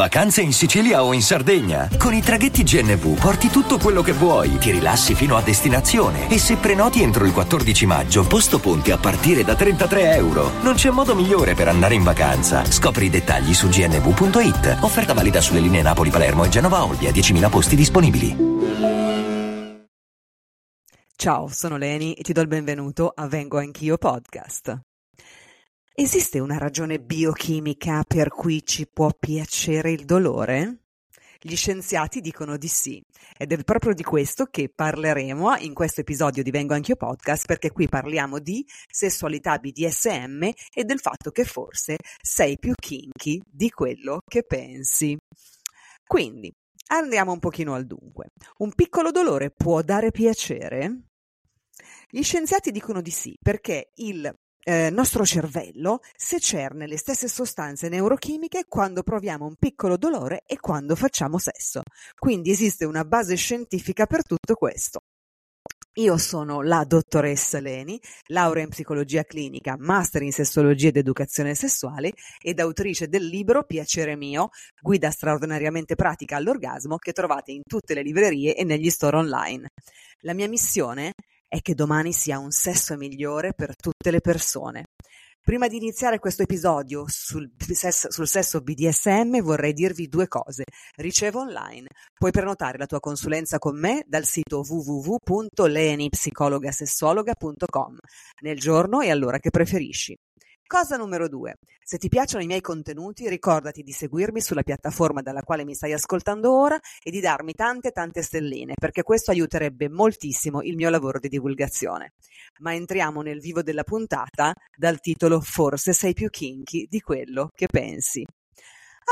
Vacanze in Sicilia o in Sardegna. Con i traghetti GNV porti tutto quello che vuoi, ti rilassi fino a destinazione e se prenoti entro il 14 maggio, posto ponti a partire da 33 euro. Non c'è modo migliore per andare in vacanza. Scopri i dettagli su gnv.it. Offerta valida sulle linee Napoli-Palermo e Genova-Olbia, 10.000 posti disponibili. Ciao, sono Leni e ti do il benvenuto a Vengo Anch'io podcast. Esiste una ragione biochimica per cui ci può piacere il dolore? Gli scienziati dicono di sì ed è proprio di questo che parleremo in questo episodio di Vengo Anch'io Podcast perché qui parliamo di sessualità BDSM e del fatto che forse sei più kinky di quello che pensi. Quindi andiamo un pochino al dunque. Un piccolo dolore può dare piacere? Gli scienziati dicono di sì perché il eh, nostro cervello secerne le stesse sostanze neurochimiche quando proviamo un piccolo dolore e quando facciamo sesso. Quindi esiste una base scientifica per tutto questo. Io sono la dottoressa Leni, laurea in psicologia clinica, master in sessologia ed educazione sessuale ed autrice del libro Piacere mio, guida straordinariamente pratica all'orgasmo che trovate in tutte le librerie e negli store online. La mia missione è che domani sia un sesso migliore per tutte le persone. Prima di iniziare questo episodio sul sesso, sul sesso, BDSM vorrei dirvi due cose. Ricevo online. Puoi prenotare la tua consulenza con me dal sito www.lenipsicologasessuologa.com nel giorno e all'ora che preferisci. Cosa numero due. Se ti piacciono i miei contenuti, ricordati di seguirmi sulla piattaforma dalla quale mi stai ascoltando ora e di darmi tante tante stelline, perché questo aiuterebbe moltissimo il mio lavoro di divulgazione. Ma entriamo nel vivo della puntata dal titolo Forse sei più kinky di quello che pensi.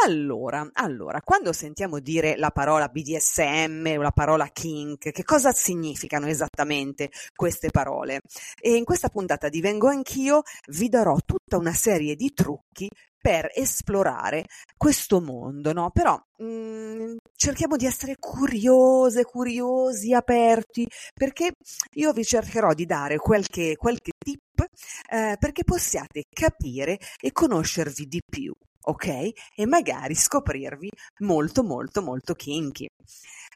Allora, allora, quando sentiamo dire la parola BDSM o la parola kink, che cosa significano esattamente queste parole? E in questa puntata di Vengo Anch'io vi darò tutta una serie di trucchi per esplorare questo mondo, no? Però mh, mm, cerchiamo di essere curiose, curiosi, aperti, perché io vi cercherò di dare qualche, qualche tip eh, perché possiate capire e conoscervi di più ok? E magari scoprirvi molto molto molto kinky.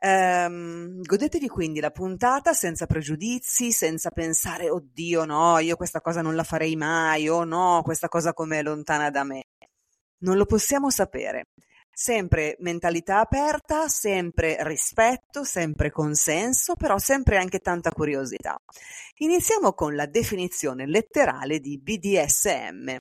Um, godetevi quindi la puntata senza pregiudizi, senza pensare, oddio no, io questa cosa non la farei mai, o oh, no, questa cosa com'è lontana da me. Non lo possiamo sapere. Sempre mentalità aperta, sempre rispetto, sempre consenso, però sempre anche tanta curiosità. Iniziamo con la definizione letterale di BDSM,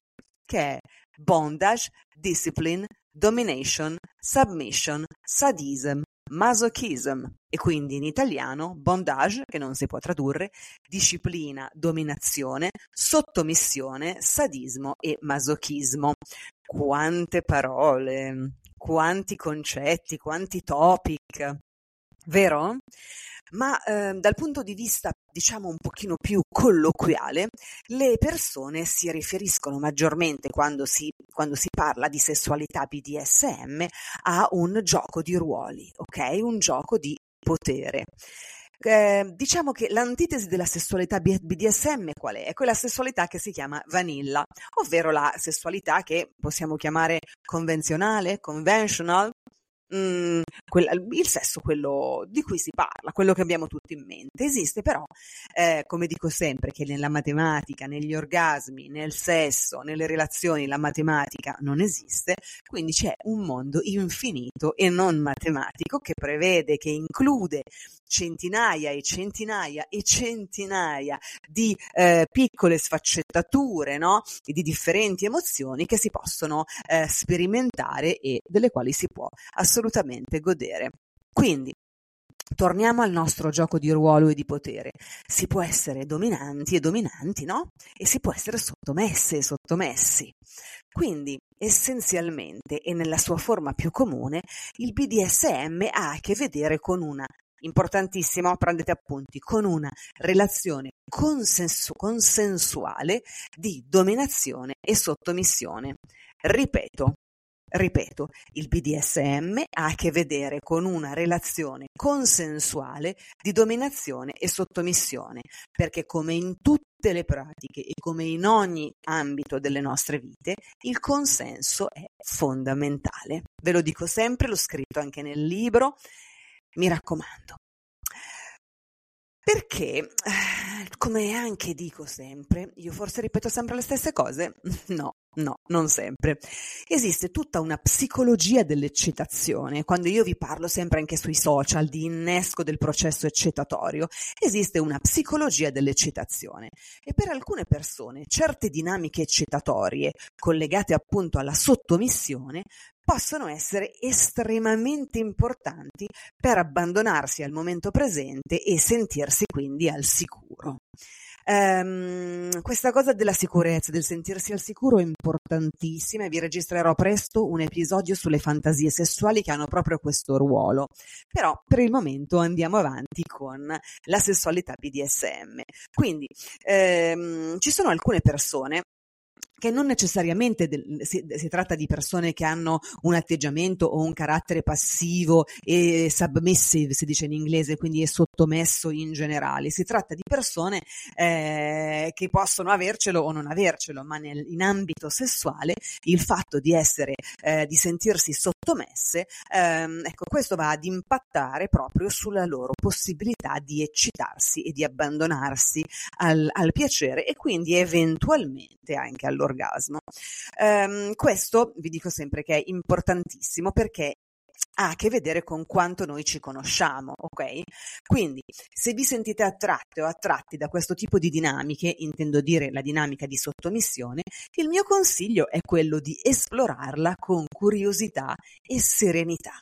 che è bondage, discipline, domination, submission, sadism, masochism e quindi in italiano bondage, che non si può tradurre, disciplina, dominazione, sottomissione, sadismo e masochismo. Quante parole, quanti concetti, quanti topic, vero? ma eh, dal punto di vista diciamo un pochino più colloquiale, le persone si riferiscono maggiormente quando si, quando si parla di sessualità BDSM a un gioco di ruoli, ok? Un gioco di potere. Eh, diciamo che l'antitesi della sessualità BDSM qual è? È quella sessualità che si chiama vanilla, ovvero la sessualità che possiamo chiamare convenzionale, conventional, mh, quella, il sesso, quello di cui si parla, quello che abbiamo tutti in mente. Esiste però, eh, come dico sempre, che nella matematica, negli orgasmi, nel sesso, nelle relazioni, la matematica non esiste, quindi c'è un mondo infinito e non matematico che prevede, che include centinaia e centinaia e centinaia di eh, piccole sfaccettature no? di differenti emozioni che si possono eh, sperimentare e delle quali si può assolutamente godere. Quindi, Torniamo al nostro gioco di ruolo e di potere. Si può essere dominanti e dominanti, no? E si può essere sottomesse e sottomessi. Quindi, essenzialmente e nella sua forma più comune, il BDSM ha a che vedere con una importantissimo, prendete appunti, con una relazione consensu- consensuale di dominazione e sottomissione. Ripeto, Ripeto, il BDSM ha a che vedere con una relazione consensuale di dominazione e sottomissione, perché come in tutte le pratiche e come in ogni ambito delle nostre vite, il consenso è fondamentale. Ve lo dico sempre, l'ho scritto anche nel libro, mi raccomando. Perché, eh, come anche dico sempre, io forse ripeto sempre le stesse cose? No, No, non sempre. Esiste tutta una psicologia dell'eccitazione. Quando io vi parlo sempre anche sui social di innesco del processo eccitatorio, esiste una psicologia dell'eccitazione. E per alcune persone certe dinamiche eccitatorie, collegate appunto alla sottomissione, possono essere estremamente importanti per abbandonarsi al momento presente e sentirsi quindi al sicuro. Um, questa cosa della sicurezza, del sentirsi al sicuro è importantissima e vi registrerò presto un episodio sulle fantasie sessuali che hanno proprio questo ruolo. Però per il momento andiamo avanti con la sessualità BDSM. Quindi um, ci sono alcune persone che non necessariamente de- si-, si, tratta di persone che hanno un atteggiamento o un carattere passivo e submissive, si dice in inglese, quindi è sottomesso in generale. Si tratta di persone eh, che possono avercelo o non avercelo, ma nel, in ambito sessuale il fatto di essere, eh, di sentirsi sottomesse, ehm, ecco, questo va ad impattare proprio sulla loro possibilità di eccitarsi e di abbandonarsi al, al piacere e quindi eventualmente anche all'orgasmo dell'orgasmo. Um, questo vi dico sempre che è importantissimo perché ha a che vedere con quanto noi ci conosciamo, ok? Quindi, se vi sentite attratte o attratti da questo tipo di dinamiche, intendo dire la dinamica di sottomissione, il mio consiglio è quello di esplorarla con curiosità e serenità.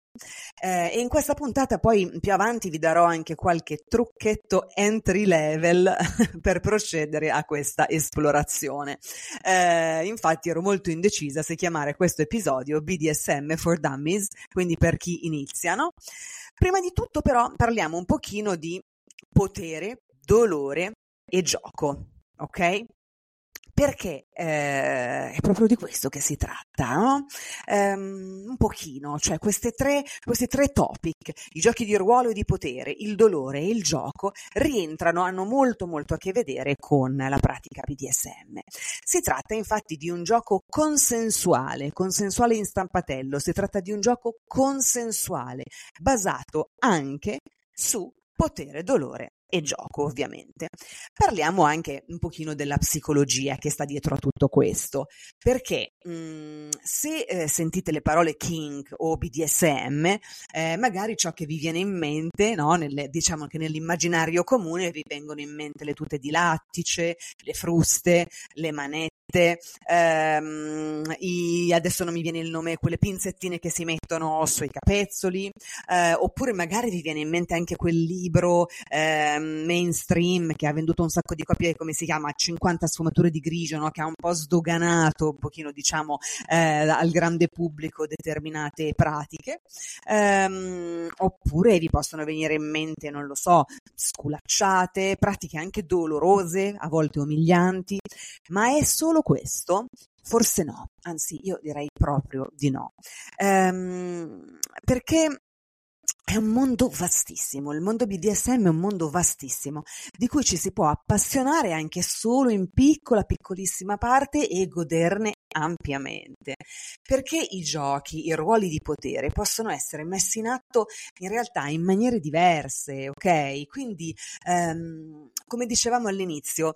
Eh, e in questa puntata poi più avanti vi darò anche qualche trucchetto entry level per procedere a questa esplorazione. Eh, infatti ero molto indecisa se chiamare questo episodio BDSM for Dummies, quindi per chi iniziano. Prima di tutto però parliamo un pochino di potere, dolore e gioco, ok? Perché eh, è proprio di questo che si tratta, no? um, un pochino, cioè queste tre, questi tre topic, i giochi di ruolo e di potere, il dolore e il gioco, rientrano, hanno molto molto a che vedere con la pratica BDSM. Si tratta infatti di un gioco consensuale, consensuale in stampatello, si tratta di un gioco consensuale, basato anche su potere, dolore e gioco ovviamente. Parliamo anche un pochino della psicologia che sta dietro a tutto questo, perché mh, mm, se eh, sentite le parole King o BDSM, eh, magari ciò che vi viene in mente, no, nelle, diciamo che nell'immaginario comune vi vengono in mente le tute di lattice, le fruste, le manette, ehm, i, adesso non mi viene il nome, quelle pinzettine che si mettono sui capezzoli, eh, oppure magari vi viene in mente anche quel libro eh, mainstream che ha venduto un sacco di copie, come si chiama, 50 sfumature di grigio, no? che ha un po' sdoganato un pochino diciamo eh, al grande pubblico determinate pratiche, ehm, oppure vi possono venire in mente, non lo so, sculacciate, pratiche anche dolorose, a volte umilianti, ma è solo solo questo? Forse no, anzi io direi proprio di no, ehm, perché è un mondo vastissimo, il mondo BDSM è un mondo vastissimo, di cui ci si può appassionare anche solo in piccola, piccolissima parte e goderne ampiamente, perché i giochi, i ruoli di potere possono essere messi in atto in realtà in maniere diverse, ok? Quindi, ehm, come dicevamo all'inizio,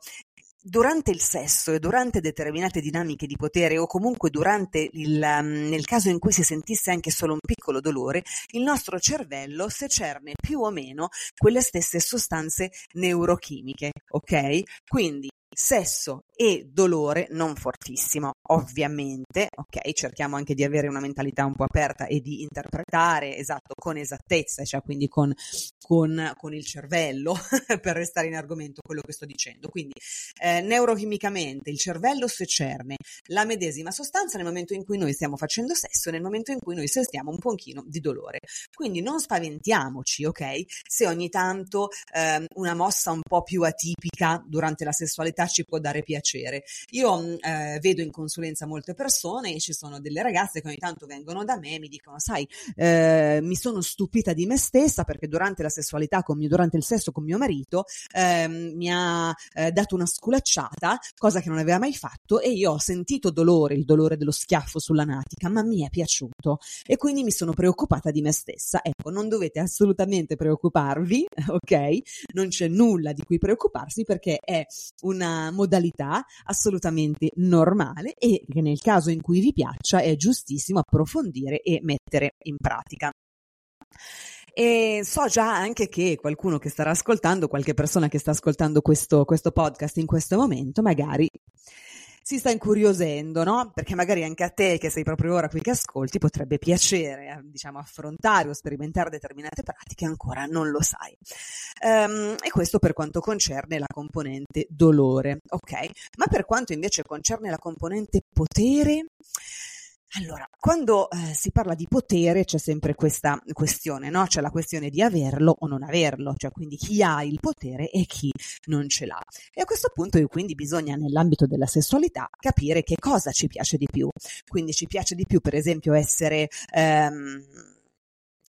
durante il sesso e durante determinate dinamiche di potere o comunque durante il, um, nel caso in cui si sentisse anche solo un piccolo dolore, il nostro cervello secerne più o meno quelle stesse sostanze neurochimiche, ok? Quindi sesso e dolore non fortissimo, ovviamente, ok? Cerchiamo anche di avere una mentalità un po' aperta e di interpretare esatto con esattezza, cioè quindi con, con, con il cervello per restare in argomento quello che sto dicendo. Quindi eh, neurochimicamente il cervello secerne la medesima sostanza nel momento in cui noi stiamo facendo sesso nel momento in cui noi sentiamo un pochino di dolore. Quindi non spaventiamoci, ok? Se ogni tanto eh, una mossa un po' più atipica durante la sessualità ci può dare piacere. Io mm, eh, vedo in consulenza molte persone e ci sono delle ragazze che ogni tanto vengono da me e mi dicono, sai, eh, mi sono stupita di me stessa perché durante la sessualità, con mio, durante il sesso con mio marito, ehm, mi ha eh, dato una sculacciata, cosa che non aveva mai fatto e io ho sentito dolore, il dolore dello schiaffo sulla natica, ma mi è piaciuto e quindi mi sono preoccupata di me stessa. Ecco, non dovete assolutamente preoccuparvi, ok? Non c'è nulla di cui preoccuparsi perché è una modalità assolutamente normale e che nel caso in cui vi piaccia è giustissimo approfondire e mettere in pratica. E so già anche che qualcuno che starà ascoltando, qualche persona che sta ascoltando questo, questo podcast in questo momento, magari si sta incuriosendo, no? Perché magari anche a te, che sei proprio ora qui che ascolti, potrebbe piacere, eh, diciamo, affrontare o sperimentare determinate pratiche, ancora non lo sai. Um, e questo per quanto concerne la componente dolore, ok? Ma per quanto invece concerne la componente potere, allora, quando eh, si parla di potere c'è sempre questa questione, no? C'è la questione di averlo o non averlo, cioè quindi chi ha il potere e chi non ce l'ha. E a questo punto quindi bisogna nell'ambito della sessualità capire che cosa ci piace di più. Quindi ci piace di più per esempio essere... Ehm,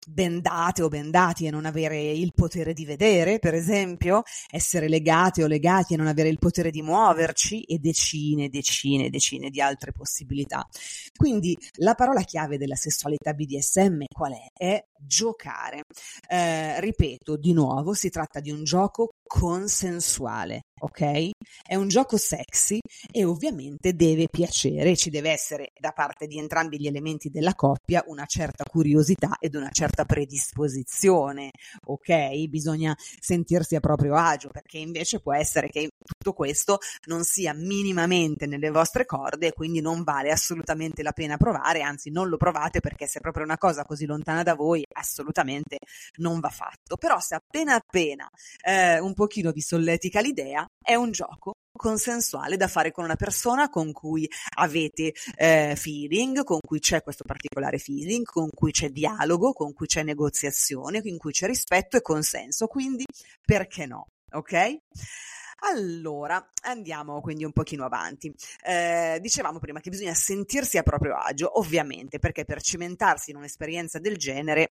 bendate o bendati e non avere il potere di vedere, per esempio, essere legate o legati e non avere il potere di muoverci e decine, decine, decine di altre possibilità. Quindi la parola chiave della sessualità BDSM qual è? È giocare. Eh, ripeto di nuovo, si tratta di un gioco consensuale, ok? È un gioco sexy e ovviamente deve piacere, ci deve essere da parte di entrambi gli elementi della coppia una certa curiosità ed una certa predisposizione, ok? Bisogna sentirsi a proprio agio perché invece può essere che tutto questo non sia minimamente nelle vostre corde e quindi non vale assolutamente la pena provare, anzi non lo provate perché se è proprio una cosa così lontana da voi assolutamente non va fatto. Però se appena appena eh, un pochino vi solletica l'idea, è un gioco consensuale da fare con una persona con cui avete eh, feeling, con cui c'è questo particolare feeling, con cui c'è dialogo, con cui c'è negoziazione, in cui c'è rispetto e consenso. Quindi, perché no? Ok? Allora, andiamo quindi un pochino avanti. Eh, dicevamo prima che bisogna sentirsi a proprio agio, ovviamente, perché per cimentarsi in un'esperienza del genere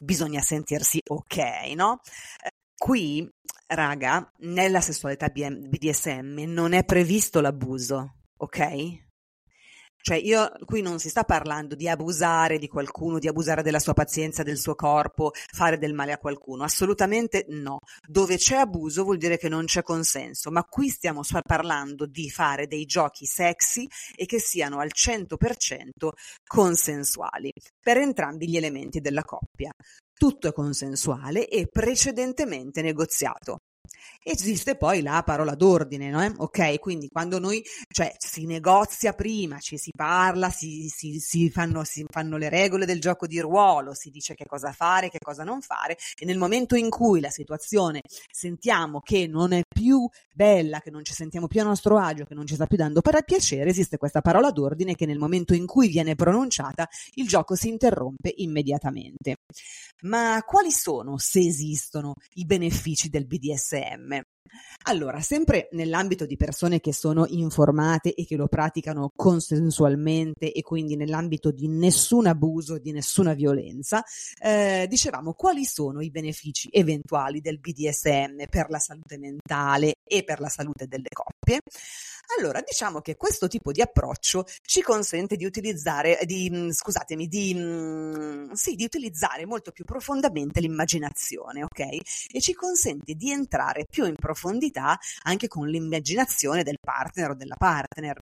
bisogna sentirsi ok, no? Qui, raga, nella sessualità BDSM non è previsto l'abuso, ok? Cioè, io qui non si sta parlando di abusare di qualcuno, di abusare della sua pazienza, del suo corpo, fare del male a qualcuno. Assolutamente no. Dove c'è abuso vuol dire che non c'è consenso, ma qui stiamo parlando di fare dei giochi sexy e che siano al 100% consensuali per entrambi gli elementi della coppia tutto è consensuale e precedentemente negoziato. Esiste poi la parola d'ordine, no? Ok, quindi quando noi, cioè, si negozia prima, ci si parla, si, si, si, fanno, si fanno le regole del gioco di ruolo, si dice che cosa fare, che cosa non fare, e nel momento in cui la situazione sentiamo che non è più bella, che non ci sentiamo più a nostro agio, che non ci sta più dando per piacere, esiste questa parola d'ordine che nel momento in cui viene pronunciata il gioco si interrompe immediatamente. Ma quali sono, se esistono, i benefici del BDSM? him Allora, sempre nell'ambito di persone che sono informate e che lo praticano consensualmente e quindi nell'ambito di nessun abuso, di nessuna violenza, eh, dicevamo quali sono i benefici eventuali del BDSM per la salute mentale e per la salute delle coppie. Allora, diciamo che questo tipo di approccio ci consente di utilizzare, di, mm, scusatemi, di, mm, sì, di utilizzare molto più profondamente l'immaginazione, ok? E ci consente di entrare più in profondità anche con l'immaginazione del partner o della partner.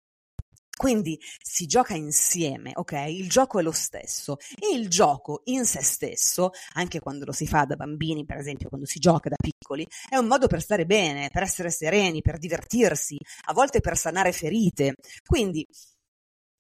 Quindi si gioca insieme, ok? Il gioco è lo stesso e il gioco in se stesso, anche quando lo si fa da bambini, per esempio, quando si gioca da piccoli, è un modo per stare bene, per essere sereni, per divertirsi, a volte per sanare ferite. Quindi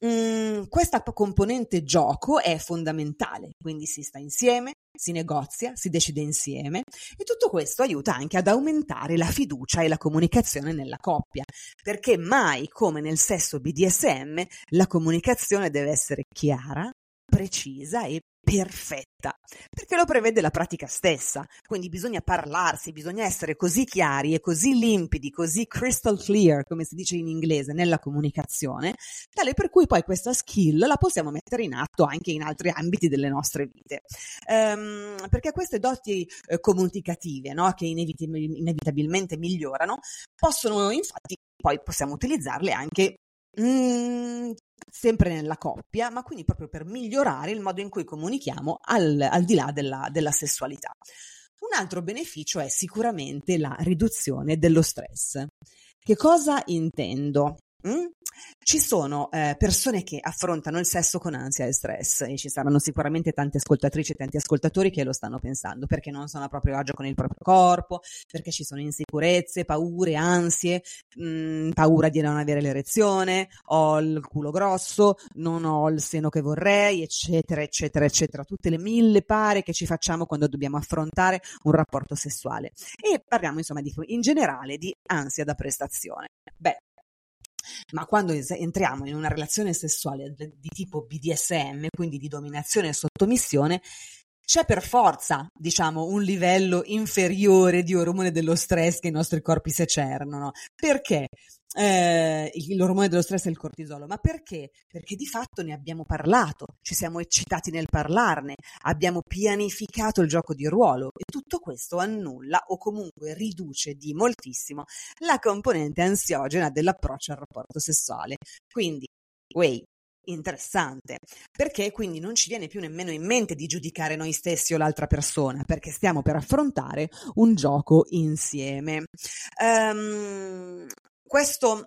Mm, questa componente gioco è fondamentale, quindi si sta insieme, si negozia, si decide insieme e tutto questo aiuta anche ad aumentare la fiducia e la comunicazione nella coppia, perché mai come nel sesso BDSM la comunicazione deve essere chiara, precisa e perfetta, perché lo prevede la pratica stessa. Quindi bisogna parlarsi, bisogna essere così chiari e così limpidi, così crystal clear, come si dice in inglese, nella comunicazione, tale per cui poi questa skill la possiamo mettere in atto anche in altri ambiti delle nostre vite. Um, perché queste doti eh, comunicative, no, che inevit- inevitabilmente migliorano, possono infatti poi possiamo utilizzarle anche Mm, sempre nella coppia, ma quindi proprio per migliorare il modo in cui comunichiamo al, al di là della, della sessualità. Un altro beneficio è sicuramente la riduzione dello stress. Che cosa intendo? Mm? Ci sono eh, persone che affrontano il sesso con ansia e stress e ci saranno sicuramente tante ascoltatrici e tanti ascoltatori che lo stanno pensando perché non sono a proprio agio con il proprio corpo, perché ci sono insicurezze, paure, ansie, mh, mm, paura di non avere l'erezione, ho il culo grosso, non ho il seno che vorrei, eccetera, eccetera, eccetera. Tutte le mille pare che ci facciamo quando dobbiamo affrontare un rapporto sessuale. E parliamo insomma di, in generale di ansia da prestazione. Beh, ma quando entriamo in una relazione sessuale di tipo BDSM, quindi di dominazione e sottomissione, c'è per forza, diciamo, un livello inferiore di ormone dello stress che i nostri corpi secernono. Perché? Eh, l'ormone dello stress è il cortisolo, ma perché? Perché di fatto ne abbiamo parlato, ci siamo eccitati nel parlarne, abbiamo pianificato il gioco di ruolo e tutto questo annulla o comunque riduce di moltissimo la componente ansiogena dell'approccio al rapporto sessuale. Quindi, way, interessante, perché quindi non ci viene più nemmeno in mente di giudicare noi stessi o l'altra persona, perché stiamo per affrontare un gioco insieme. Um, questo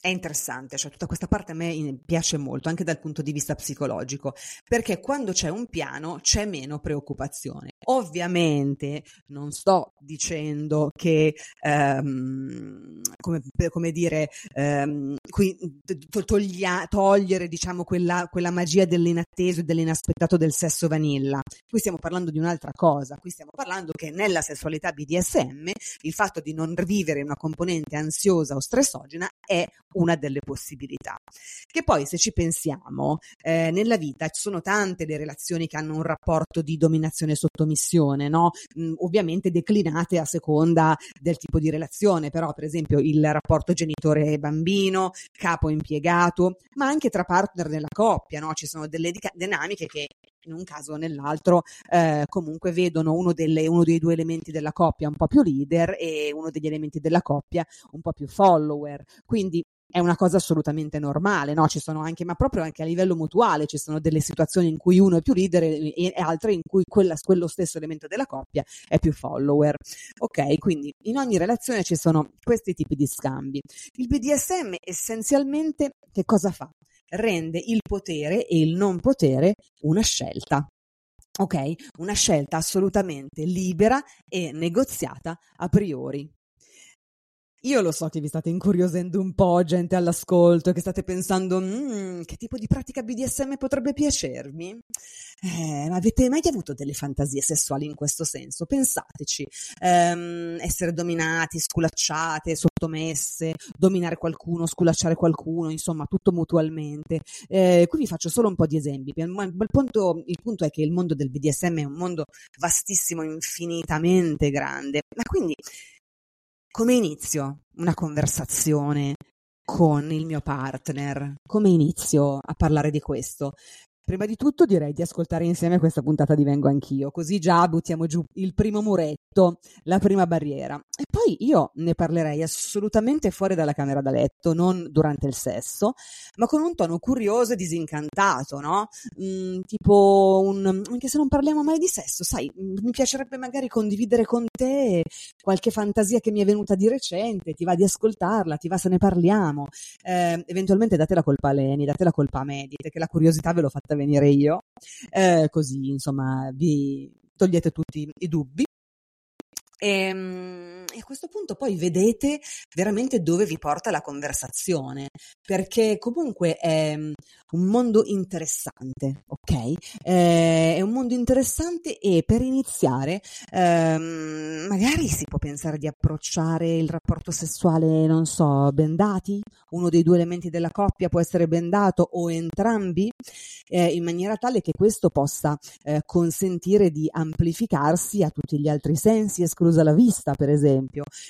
è interessante, cioè tutta questa parte a me piace molto, anche dal punto di vista psicologico, perché quando c'è un piano c'è meno preoccupazione. Ovviamente non sto dicendo che, ehm, come, come, dire, ehm, qui, toglia, togliere diciamo, quella, quella magia dell'inatteso e dell'inaspettato del sesso vanilla. Qui stiamo parlando di un'altra cosa, qui stiamo parlando che nella sessualità BDSM il fatto di non vivere una componente ansiosa o stressogena è una delle possibilità. Che poi, se ci pensiamo, eh, nella vita ci sono tante le relazioni che hanno un rapporto di dominazione e sottomissione, no? Mm, ovviamente declinate a seconda del tipo di relazione, però, per esempio, il rapporto genitore-bambino, capo-impiegato, ma anche tra partner nella coppia, no? Ci sono delle dinamiche che in un caso o nell'altro eh, comunque vedono uno, delle, uno, dei due elementi della coppia un po' più leader e uno degli elementi della coppia un po' più follower. Quindi è una cosa assolutamente normale, no? Ci sono anche, ma proprio anche a livello mutuale, ci sono delle situazioni in cui uno è più leader e, e altre in cui quella, quello stesso elemento della coppia è più follower. Ok, quindi in ogni relazione ci sono questi tipi di scambi. Il BDSM essenzialmente che cosa fa? Rende il potere e il non potere una scelta. Ok? Una scelta assolutamente libera e negoziata a priori. Io lo so che vi state incuriosendo un po', gente all'ascolto, che state pensando mmm, che tipo di pratica BDSM potrebbe piacermi. Eh, avete mai avuto delle fantasie sessuali in questo senso? Pensateci. Ehm, essere dominati, sculacciate, sottomesse, dominare qualcuno, sculacciare qualcuno, insomma, tutto mutualmente. Eh, qui vi faccio solo un po' di esempi. Il punto, il punto è che il mondo del BDSM è un mondo vastissimo, infinitamente grande. Ma quindi come inizio una conversazione con il mio partner? Come inizio a parlare di questo? Prima di tutto direi di ascoltare insieme questa puntata di Vengo Anch'io, così già buttiamo giù il primo muretto, la prima barriera. E poi io ne parlerei assolutamente fuori dalla camera da letto, non durante il sesso, ma con un tono curioso e disincantato, no? Mm, tipo un... anche se non parliamo mai di sesso, sai, mm, mi piacerebbe magari condividere con te qualche fantasia che mi è venuta di recente, ti va di ascoltarla, ti va se ne parliamo. Eh, eventualmente date la colpa a Leni, date la colpa a Medite, che la curiosità ve l'ho fatta venire io, eh, così insomma vi togliete tutti i dubbi. E, ehm, e, a questo punto poi vedete veramente dove vi porta la conversazione, perché comunque è mm, un mondo interessante, ok? Eh, è un mondo interessante e per iniziare ehm, magari si può pensare di approcciare il rapporto sessuale, non so, bendati? Uno dei due elementi della coppia può essere bendato o entrambi, eh, in maniera tale che questo possa eh, consentire di amplificarsi a tutti gli altri sensi, esclusa la vista, per esempio,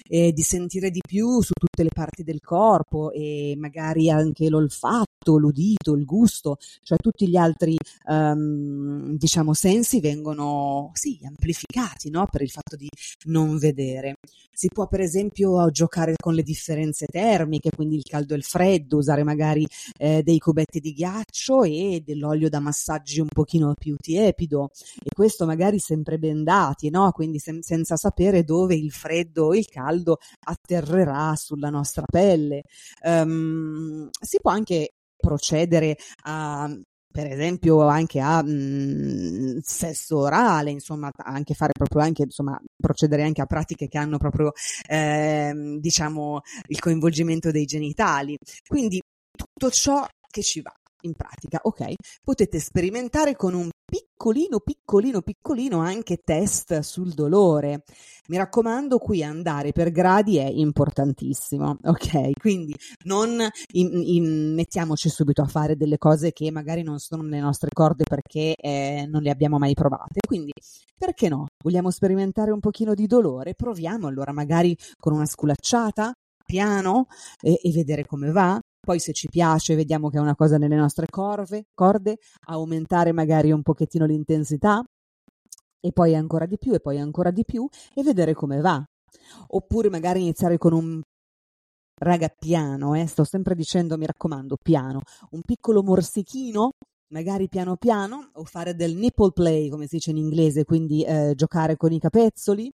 e di sentire di più su tutte le parti del corpo e magari anche l'olfatto, l'udito, il gusto, cioè tutti gli altri um, diciamo sensi vengono sì, amplificati no? per il fatto di non vedere. Si può per esempio giocare con le differenze termiche, quindi il caldo e il freddo, usare magari eh, dei cubetti di ghiaccio e dell'olio da massaggi un pochino più tiepido e questo magari sempre bendati, no? quindi sen- senza sapere dove il freddo o il caldo atterrerà sulla nostra pelle. Um, si può anche procedere a per esempio anche a mh, mhmm, sesso orale, insomma, anche fare proprio anche, insomma, procedere anche a pratiche che hanno proprio, eh, diciamo, il coinvolgimento dei genitali. Quindi tutto ciò che ci va in pratica, ok? Potete sperimentare con un piccolino, piccolino, piccolino anche test sul dolore. Mi raccomando, qui andare per gradi è importantissimo, ok? Quindi non in, in, mettiamoci subito a fare delle cose che magari non sono nelle nostre corde perché eh, non le abbiamo mai provate. Quindi, perché no? Vogliamo sperimentare un pochino di dolore? Proviamo allora magari con una sculacciata, piano e, e vedere come va. Poi se ci piace, vediamo che è una cosa nelle nostre corve, corde, aumentare magari un pochettino l'intensità e poi ancora di più e poi ancora di più e vedere come va. Oppure magari iniziare con un raga piano, eh, sto sempre dicendo, mi raccomando, piano, un piccolo morsichino magari piano piano o fare del nipple play come si dice in inglese quindi eh, giocare con i capezzoli.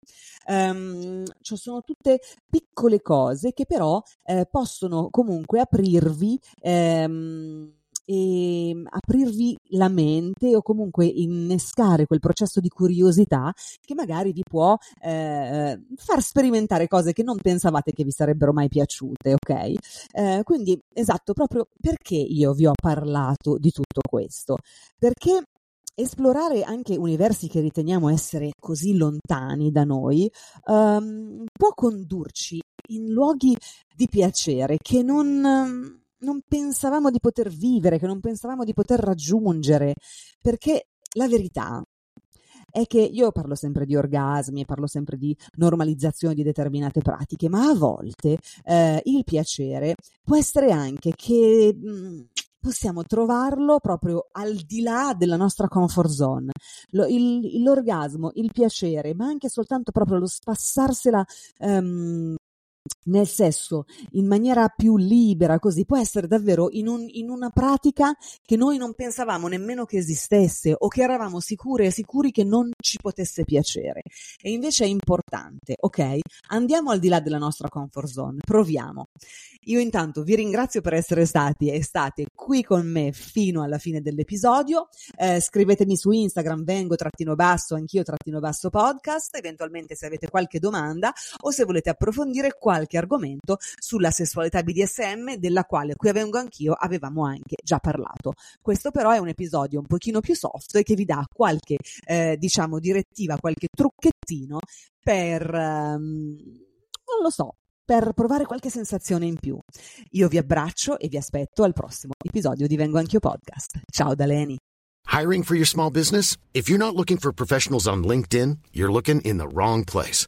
Um, cioè sono tutte piccole cose che però eh, possono comunque aprirvi ehm, e ehm, aprirvi la mente o comunque innescare quel processo di curiosità che magari vi può eh, far sperimentare cose che non pensavate che vi sarebbero mai piaciute, ok? Eh, quindi esatto, proprio perché io vi ho parlato di tutto questo? Perché esplorare anche universi che riteniamo essere così lontani da noi um, può condurci in luoghi di piacere che non non pensavamo di poter vivere, che non pensavamo di poter raggiungere, perché la verità è che io parlo sempre di orgasmi, parlo sempre di normalizzazione di determinate pratiche, ma a volte eh, il piacere può essere anche che mh, mm, possiamo trovarlo proprio al di là della nostra comfort zone. Lo, il, l'orgasmo, il piacere, ma anche soltanto proprio lo spassarsela um, nel sesso in maniera più libera, così può essere davvero in, un, in, una pratica che noi non pensavamo nemmeno che esistesse o che eravamo sicure e sicuri che non ci potesse piacere. E invece è importante, ok? Andiamo al di là della nostra comfort zone, proviamo. Io intanto vi ringrazio per essere stati e state qui con me fino alla fine dell'episodio. Eh, scrivetemi su Instagram, vengo trattino basso, anch'io trattino basso podcast, eventualmente se avete qualche domanda o se volete approfondire qualche argomento sulla sessualità BDSM, della quale qui vengo anch'io avevamo anche già parlato. Questo però è un episodio un pochino più soft e che vi dà qualche, eh, diciamo, direttiva, qualche trucchettino per... Um, non lo so, per provare qualche sensazione in più. Io vi abbraccio e vi aspetto al prossimo episodio di Vengo Anch'io Podcast. Ciao da Leni. Hiring for your small business? If you're not looking for professionals on LinkedIn, you're looking in the wrong place.